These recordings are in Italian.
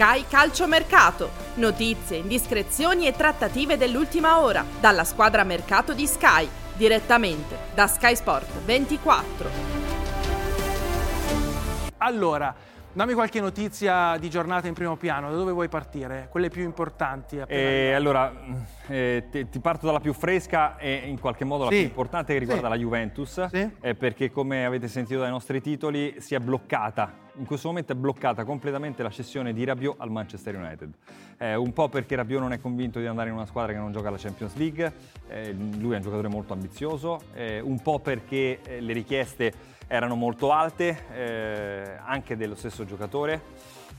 Sky Calcio Mercato. Notizie, indiscrezioni e trattative dell'ultima ora. Dalla squadra mercato di Sky. Direttamente da Sky Sport 24. Allora, dammi qualche notizia di giornata in primo piano, da dove vuoi partire? Quelle più importanti. E arrivate. allora, eh, ti, ti parto dalla più fresca e in qualche modo la Sì. più importante che riguarda Sì. la Juventus, Sì. eh, perché come avete sentito dai nostri titoli si è bloccata, in questo momento è bloccata completamente la cessione di Rabiot al Manchester United. Eh, un po' perché Rabiot non è convinto di andare in una squadra che non gioca la Champions League, eh, lui è un giocatore molto ambizioso, eh, un po' perché eh, le richieste erano molto alte, eh, anche dello stesso giocatore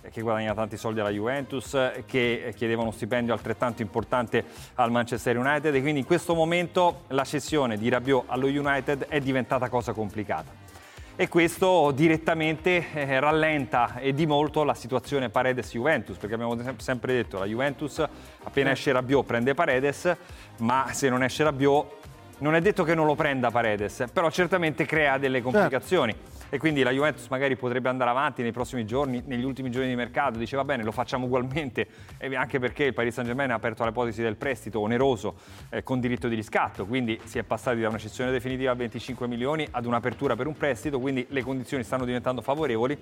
eh, che guadagna tanti soldi alla Juventus, eh, che eh, chiedeva uno stipendio altrettanto importante al Manchester United e quindi in questo momento la cessione di Rabiot allo United è diventata cosa complicata. E questo direttamente rallenta e di molto la situazione Paredes-Juventus, perché abbiamo sem- sempre detto la Juventus appena esce Rabiot prende Paredes, ma se non esce Rabiot non è detto che non lo prenda Paredes, però certamente crea delle complicazioni. E quindi la Juventus magari potrebbe andare avanti nei prossimi giorni, negli ultimi giorni di mercato, dice va bene, lo facciamo ugualmente, e anche perché il Paris Saint-Germain ha aperto l'ipotesi del prestito oneroso eh, con diritto di riscatto, quindi si è passati da una cessione definitiva a 25 milioni ad un'apertura per un prestito, quindi le condizioni stanno diventando favorevoli.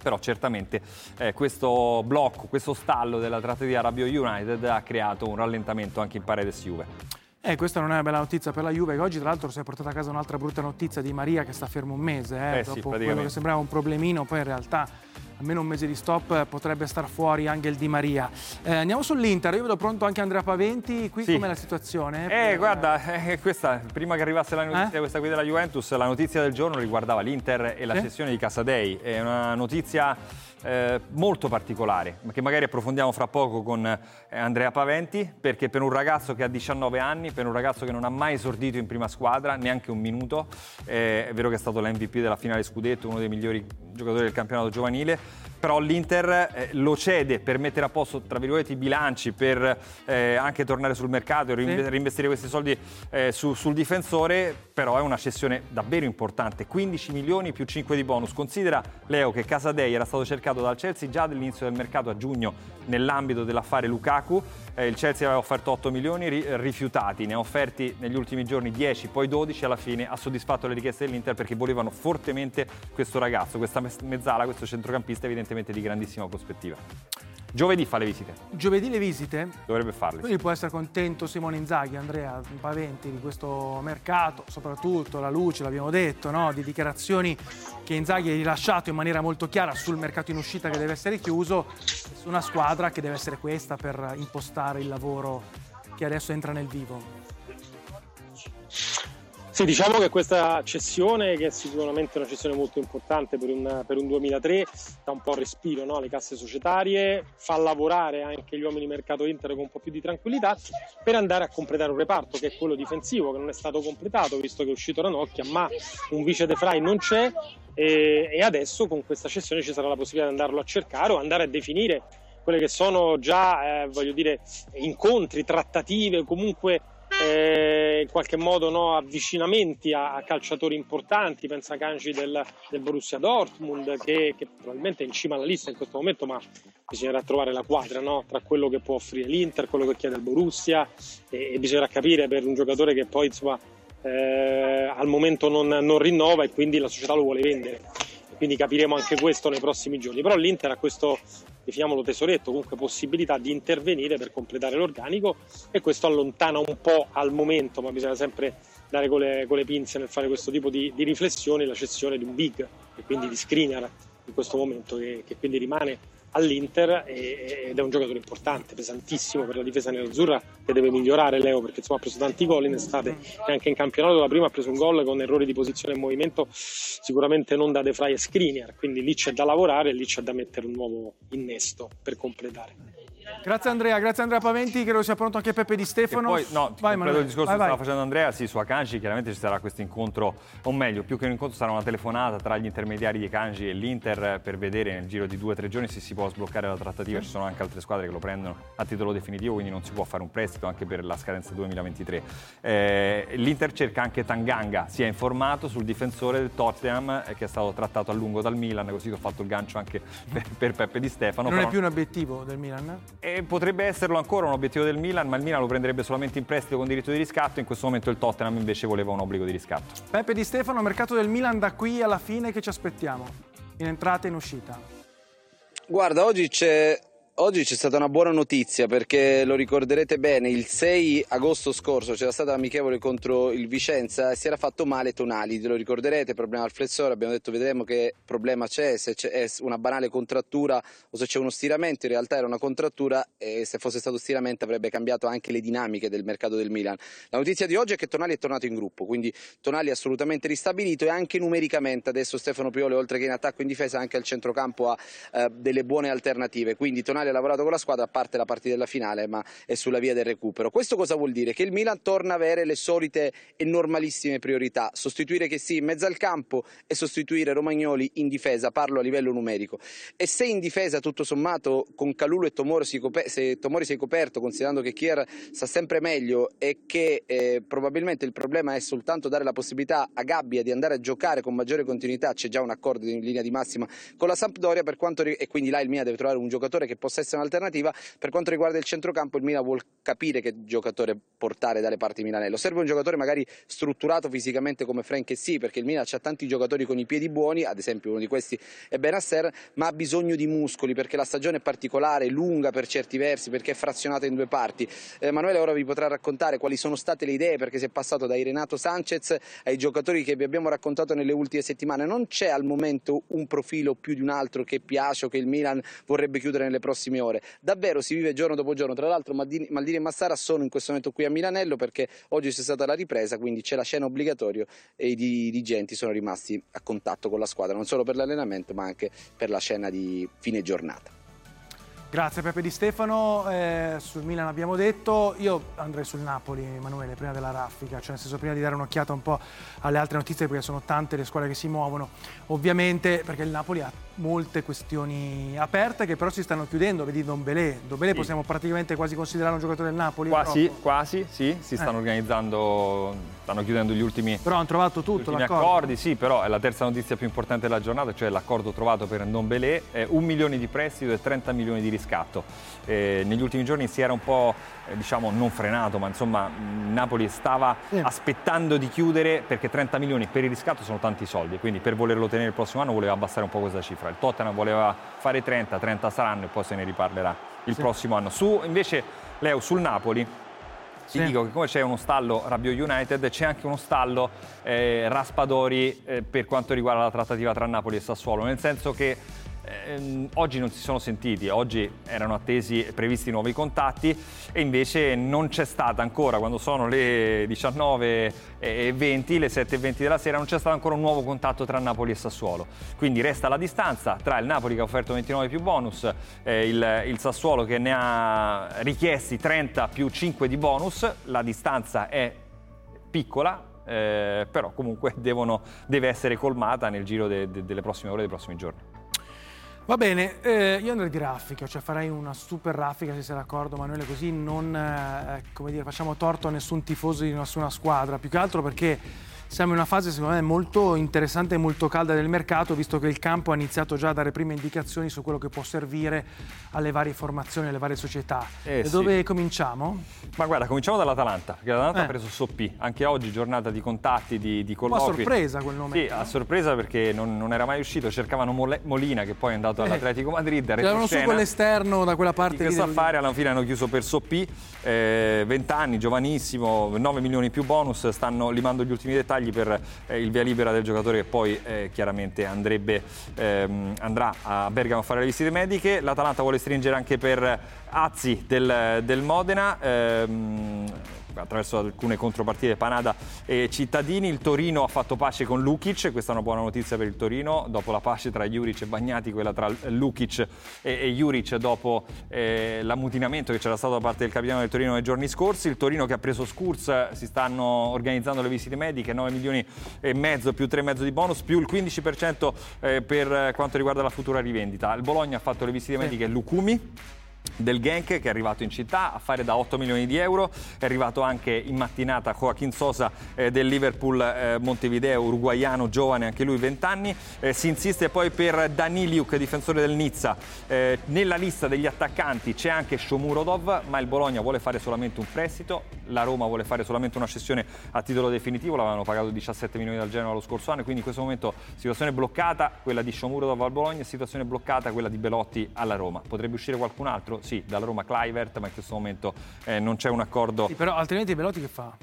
Però certamente eh, questo blocco, questo stallo della trattativa Rabiot United ha creato un rallentamento anche in Paredes Juve. Eh, questa non è una bella notizia per la Juve, che oggi tra l'altro si è portata a casa un'altra brutta notizia di Maria che sta fermo un mese, eh, Eh sì, dopo quello praticamente. che sembrava un problemino, poi in realtà almeno un mese di stop potrebbe star fuori anche il Di Maria. Eh, andiamo sull'Inter, io vedo pronto anche Andrea Paventi, qui Sì. com'è la situazione? Eh, Per- guarda, eh, questa, prima che arrivasse la notizia Eh? questa qui della Juventus, la notizia del giorno riguardava l'Inter e la Sì. cessione di Casadei. È una notizia eh, molto particolare, che magari approfondiamo fra poco con eh, Andrea Paventi, perché per un ragazzo che ha 19 anni, per un ragazzo che non ha mai esordito in prima squadra, neanche un minuto, eh, è vero che è stato l'MVP della finale scudetto, uno dei migliori giocatori del campionato giovanile, però l'Inter eh, lo cede per mettere a posto, tra virgolette, i bilanci, per eh, anche tornare sul mercato e rinve- reinvestire questi soldi eh, su- sul difensore, però è una cessione davvero importante, 15 milioni più 5 di bonus. Considera, Leo, che Casadei era stato cercato dal Chelsea. Già dall'inizio del mercato a giugno nell'ambito dell'affare Lukaku, Eh, il Chelsea aveva offerto 8 milioni ri- rifiutati, ne ha offerti negli ultimi giorni 10, poi 12, alla fine ha soddisfatto le richieste dell'Inter perché volevano fortemente questo ragazzo, questa mezzala, questo centrocampista evidentemente di grandissima prospettiva. Giovedì fa le visite, Giovedì le visite? dovrebbe farle. Quindi può essere contento Simone Inzaghi, Andrea Paventi di questo mercato, soprattutto la luce, l'abbiamo detto, no? di dichiarazioni che Inzaghi ha rilasciato in maniera molto chiara sul mercato in uscita che deve essere chiuso, su una squadra che deve essere questa per impostare il lavoro che adesso entra nel vivo. Sì, diciamo che questa cessione, che è sicuramente una cessione molto importante per un, per un 2003, dà un po' respiro alle casse societarie, fa lavorare anche gli uomini mercato Inter con un po' più di tranquillità per andare a completare un reparto che è quello difensivo, che non è stato completato visto che è uscito Ranocchia, ma un vice De Frey non c'è e, e adesso con questa cessione ci sarà la possibilità di andarlo a cercare o andare a definire quelle che sono già, eh, voglio dire, incontri, trattative, comunque eh, in qualche modo no, avvicinamenti a, a calciatori importanti, pensa a Kanji del, del Borussia Dortmund che, che probabilmente è in cima alla lista in questo momento, ma bisognerà trovare la quadra no, tra quello che può offrire l'Inter, quello che chiede il Borussia e, e bisognerà capire per un giocatore che poi insomma, eh, al momento non, non rinnova e quindi la società lo vuole vendere. Quindi capiremo anche questo nei prossimi giorni. Però l'Inter ha questo, definiamolo tesoretto, comunque possibilità di intervenire per completare l'organico e questo allontana un po' al momento, ma bisogna sempre dare con le, con le pinze nel fare questo tipo di, di riflessioni, la cessione di un big e quindi di screener in questo momento che, che quindi rimane all'Inter ed è un giocatore importante, pesantissimo per la difesa nerazzurra che deve migliorare Leo perché insomma ha preso tanti gol in estate e anche in campionato la prima ha preso un gol con errori di posizione e movimento sicuramente non da De Frey e Skriniar quindi lì c'è da lavorare e lì c'è da mettere un nuovo innesto per completare. Grazie Andrea, grazie Andrea Paventi, credo sia pronto anche Peppe Di Stefano. E poi, no, vai, il discorso vai, che stava facendo Andrea, sì, su Akanji chiaramente ci sarà questo incontro, o meglio, più che un incontro sarà una telefonata tra gli intermediari di Akanji e l'Inter per vedere nel giro di due o tre giorni se si può sbloccare la trattativa, ci sono anche altre squadre che lo prendono a titolo definitivo, quindi non si può fare un prestito anche per la scadenza 2023. Eh, L'Inter cerca anche Tanganga, si è informato sul difensore del Tottenham eh, che è stato trattato a lungo dal Milan, così ho fatto il gancio anche per, per Peppe Di Stefano. Non però... è più un obiettivo del Milan? E potrebbe esserlo ancora un obiettivo del Milan, ma il Milan lo prenderebbe solamente in prestito con diritto di riscatto. In questo momento il Tottenham invece voleva un obbligo di riscatto. Peppe Di Stefano, mercato del Milan da qui alla fine che ci aspettiamo? In entrata e in uscita? Guarda, oggi c'è Oggi c'è stata una buona notizia perché lo ricorderete bene, il 6 agosto scorso c'era stata l'amichevole contro il Vicenza e si era fatto male Tonali, lo ricorderete, problema al flessore, abbiamo detto vedremo che problema c'è, se c'è una banale contrattura o se c'è uno stiramento, in realtà era una contrattura e se fosse stato stiramento avrebbe cambiato anche le dinamiche del mercato del Milan. La notizia di oggi è che Tonali è tornato in gruppo, quindi Tonali è assolutamente ristabilito e anche numericamente adesso Stefano Piole oltre che in attacco e in difesa anche al centrocampo ha eh, delle buone alternative, quindi Tonali ha lavorato con la squadra, a parte la partita della finale, ma è sulla via del recupero. Questo cosa vuol dire? Che il Milan torna a avere le solite e normalissime priorità, sostituire che sì in mezzo al campo e sostituire Romagnoli in difesa, parlo a livello numerico. E se in difesa tutto sommato con Calulo e Tomori si, Tomori si è coperto, considerando che Kier sta sempre meglio e che eh, probabilmente il problema è soltanto dare la possibilità a Gabbia di andare a giocare con maggiore continuità, c'è già un accordo in linea di massima con la Sampdoria per quanto e quindi là il Milan deve trovare un giocatore che possa essere un'alternativa. Per quanto riguarda il centrocampo, il Milan vuole capire che giocatore portare dalle parti Milanello. Serve un giocatore magari strutturato fisicamente come Frank e sì, perché il Milan ha tanti giocatori con i piedi buoni, ad esempio uno di questi è Benasser, ma ha bisogno di muscoli perché la stagione è particolare, lunga per certi versi, perché è frazionata in due parti. Emanuele ora vi potrà raccontare quali sono state le idee, perché si è passato dai Renato Sanchez ai giocatori che vi abbiamo raccontato nelle ultime settimane. Non c'è al momento un profilo più di un altro che piace o che il Milan vorrebbe chiudere nelle prossime ore davvero si vive giorno dopo giorno. Tra l'altro Maldini, Maldini e Massara sono in questo momento qui a Milanello perché oggi c'è stata la ripresa, quindi c'è la scena obbligatoria e i dirigenti sono rimasti a contatto con la squadra, non solo per l'allenamento ma anche per la scena di fine giornata. Grazie Peppe Di Stefano, eh, sul Milan abbiamo detto, io andrei sul Napoli Emanuele prima della raffica, cioè nel senso prima di dare un'occhiata un po' alle altre notizie perché sono tante le squadre che si muovono, ovviamente perché il Napoli ha molte questioni aperte che però si stanno chiudendo, vedi Don Belé, Don Belé sì. possiamo praticamente quasi considerare un giocatore del Napoli? Quasi, quasi, sì, si stanno eh. organizzando, stanno chiudendo gli ultimi, però hanno trovato tutto, gli accordi, sì, però è la terza notizia più importante della giornata, cioè l'accordo trovato per Don Belé, è un milione di prestito e 30 milioni di riscatto. Eh, negli ultimi giorni si era un po' eh, diciamo non frenato, ma insomma Napoli stava sì. aspettando di chiudere perché 30 milioni per il riscatto sono tanti soldi, quindi per volerlo tenere il prossimo anno voleva abbassare un po' questa cifra. Il Tottenham voleva fare 30, 30 saranno e poi se ne riparlerà il sì. prossimo anno. Su invece Leo sul Napoli ti sì. dico che come c'è uno stallo Rabbio United, c'è anche uno stallo eh, Raspadori eh, per quanto riguarda la trattativa tra Napoli e Sassuolo, nel senso che ehm, oggi non si sono sentiti, oggi erano attesi e previsti nuovi contatti e invece non c'è stata ancora, quando sono le 19.20, le 7.20 della sera, non c'è stato ancora un nuovo contatto tra Napoli e Sassuolo. Quindi resta la distanza tra il Napoli che ha offerto 29 più bonus, eh, il, il Sassuolo che ne ha richiesti 30 più 5 di bonus, la distanza è piccola, eh, però comunque devono, deve essere colmata nel giro de, de, delle prossime ore, dei prossimi giorni. Va bene, eh, io andrei di raffica, cioè farei una super raffica se sei d'accordo Manuele, così non eh, dire, facciamo torto a nessun tifoso di nessuna squadra, più che altro perché siamo in una fase secondo me molto interessante e molto calda del mercato, visto che il campo ha iniziato già a dare prime indicazioni su quello che può servire alle varie formazioni, alle varie società. Eh, e sì. dove cominciamo? Ma guarda, cominciamo dall'Atalanta, perché l'Atalanta eh. ha preso Soppi, anche oggi giornata di contatti, di, di colloqui. Ma a sorpresa quel nome. Sì, a sorpresa perché non, non, era mai uscito, cercava Molina che poi è andato eh. all'Atletico Madrid. Erano su quell'esterno da quella parte. Di questo affare alla fine hanno chiuso per Soppi, eh, 20 anni, giovanissimo, 9 milioni più bonus, stanno limando gli ultimi dettagli dettagli per eh, il via libera del giocatore che poi eh, chiaramente andrebbe, ehm, andrà a Bergamo a fare le visite mediche. L'Atalanta vuole stringere anche per Azzi del, del Modena. Ehm, attraverso alcune contropartite Panada e Cittadini. Il Torino ha fatto pace con Lukic, questa è una buona notizia per il Torino, dopo la pace tra Juric e Bagnati, quella tra Lukic e, e Juric dopo eh, l'ammutinamento che c'era stato da parte del capitano del Torino nei giorni scorsi. Il Torino che ha preso Scurs, si stanno organizzando le visite mediche, 9 milioni e mezzo più 3,5 di bonus, più il 15% eh, per quanto riguarda la futura rivendita. Il Bologna ha fatto le visite mediche Lucumi del Genk che è arrivato in città a fare da 8 milioni di euro, è arrivato anche in mattinata Joaquin Sosa eh, del Liverpool eh, Montevideo, uruguaiano, giovane, anche lui 20 anni, eh, si insiste poi per Daniliuk, difensore del Nizza, eh, nella lista degli attaccanti c'è anche Shomurodov, ma il Bologna vuole fare solamente un prestito, la Roma vuole fare solamente una cessione a titolo definitivo, l'avevano pagato 17 milioni dal Genoa lo scorso anno, quindi in questo momento situazione bloccata quella di Shomurodov al Bologna, situazione bloccata quella di Belotti alla Roma. Potrebbe uscire qualcun altro? Sì, dalla Roma Clivert, ma in questo momento eh, non c'è un accordo. Sì, però altrimenti Belotti che fa?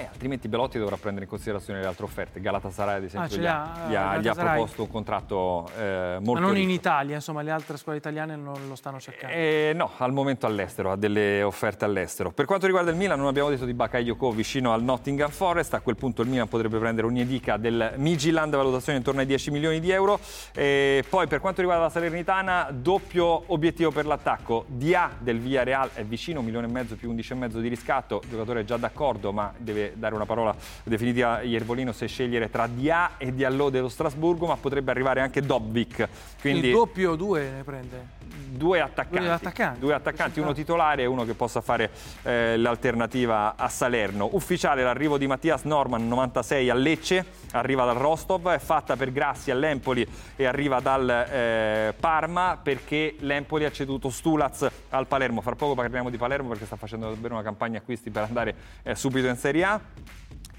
Eh, altrimenti Belotti dovrà prendere in considerazione le altre offerte. Galatasaray, ad esempio, Ah, ce gli, ha, gli ha- gli ha proposto un contratto eh, molto Ma non in ricco. Italia, insomma, le altre squadre italiane non lo stanno cercando. Eh, no, al momento all'estero, ha delle offerte all'estero. Per quanto riguarda il Milan, non abbiamo detto di Bakayoko vicino al Nottingham Forest. A quel punto il Milan potrebbe prendere un'edica del Midtjylland, valutazione intorno ai 10 milioni di euro. E poi per quanto riguarda la Salernitana, doppio obiettivo per l'attacco. Dia del Villarreal è vicino, un milione e mezzo più 11 e mezzo di riscatto. Il giocatore è già d'accordo, ma deve dare una parola definitiva a Iervolino se scegliere tra Dia e Diallo dello Strasburgo, ma potrebbe arrivare anche Dobvik. Quindi Quindi doppio due ne prende? Due attaccanti, Due attaccanti. Due attaccanti, uno titolare e uno che possa fare eh, l'alternativa a Salerno. Ufficiale l'arrivo di Mattias Norman, 96 a Lecce, arriva dal Rostov, è fatta per Grassi all'Empoli e arriva dal eh, Parma perché l'Empoli ha ceduto Stulaz al Palermo. Fra poco parliamo di Palermo perché sta facendo davvero una campagna acquisti per andare eh, subito in Serie A.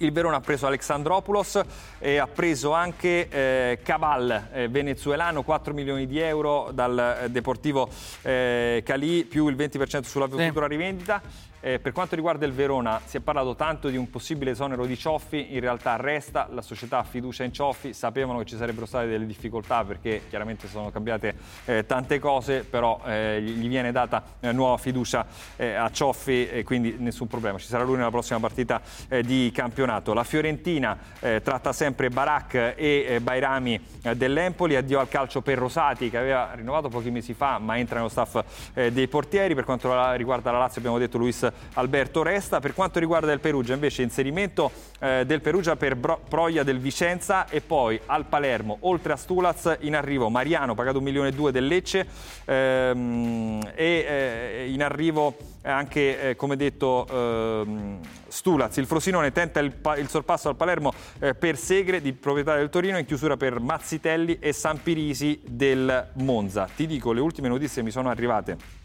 Il Verona ha preso Alexandropoulos e ha preso anche eh, Cabal, eh, venezuelano, 4 milioni di euro dal eh, Deportivo eh, Cali, più il 20% sulla futura rivendita. Eh, per quanto riguarda il Verona, si è parlato tanto di un possibile esonero di Cioffi, in realtà resta, la società ha fiducia in Cioffi, sapevano che ci sarebbero state delle difficoltà perché chiaramente sono cambiate eh, tante cose, però eh, gli viene data eh, nuova fiducia eh, a Cioffi e quindi nessun problema, ci sarà lui nella prossima partita eh, di campionato. La Fiorentina tratta sempre Barak e Bairami dell'Empoli, addio al calcio per Rosati che aveva rinnovato pochi mesi fa ma entra nello staff dei portieri, per quanto riguarda la Lazio abbiamo detto Luis Alberto resta, per quanto riguarda il Perugia invece inserimento eh, del Perugia per Bro- Proia del Vicenza e poi al Palermo oltre a Stulaz in arrivo Mariano pagato un milione e due del Lecce ehm, e eh, in arrivo anche eh, come detto ehm, Stulaz, il Frosinone tenta il, pa- il sorpasso al Palermo eh, per Segre di proprietà del Torino in chiusura per Mazzitelli e Sampirisi del Monza. Ti dico, le ultime notizie mi sono arrivate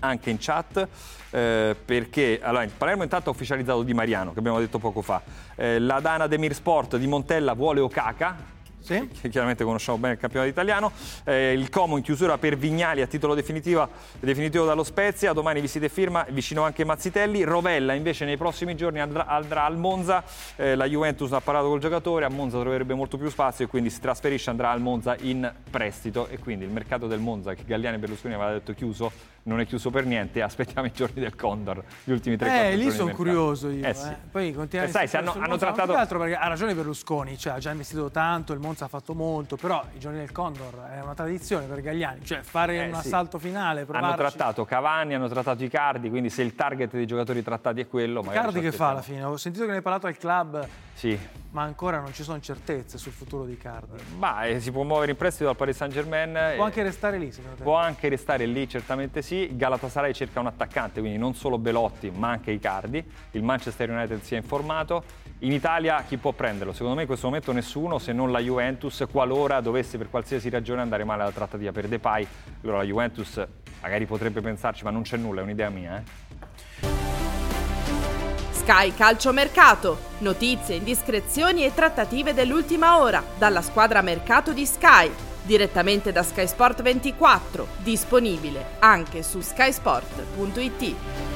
anche in chat eh, perché allora, il Palermo intanto ha ufficializzato Di Mariano che abbiamo detto poco fa Eh, la Dana Demir Sport di Montella vuole Okaka Sì? che chiaramente conosciamo bene il campionato italiano. Eh, il Como in chiusura per Vignali a titolo definitivo dallo Spezia. Domani visita e firma, vicino anche Mazzitelli. Rovella invece nei prossimi giorni andrà, andrà al Monza. Eh, la Juventus ha parlato col giocatore, a Monza troverebbe molto più spazio e quindi si trasferisce, andrà al Monza in prestito. E quindi il mercato del Monza, che Galliani e Berlusconi aveva detto chiuso, non è chiuso per niente. Aspettiamo i giorni del Condor, gli ultimi 3-4 Eh, lì sono curioso io. Eh eh. sì. Poi continua Eh, sai, se hanno, hanno Monza, trattato... altro perché ha ragione Berlusconi, cioè ha già investito tanto, il Monza ha fatto molto, però i giorni del Condor è una tradizione per Gagliani, cioè fare Eh, un sì. assalto finale, Hanno provarci. trattato Cavani, hanno trattato Icardi, quindi se il target dei giocatori trattati è quello... magari Riccardi ci che fa alla fine? Ho sentito che ne hai parlato al club, Sì, ma ancora non ci sono certezze sul futuro di Icardi. ma eh, si può muovere in prestito dal Paris Saint Germain. Può anche restare lì, secondo te? Può anche restare lì, certamente sì. Galatasaray cerca un attaccante, quindi non solo Belotti, ma anche Icardi. Il Manchester United si è informato. In Italia chi può prenderlo? Secondo me in questo momento nessuno, se non la Juventus, qualora dovesse per qualsiasi ragione andare male la trattativa per Depay. Allora la Juventus magari potrebbe pensarci, ma non c'è nulla, è un'idea mia. Eh. Sky Calcio Mercato. Notizie, indiscrezioni e trattative dell'ultima ora dalla squadra mercato di Sky. Direttamente da Sky Sport 24, disponibile anche su skysport.it.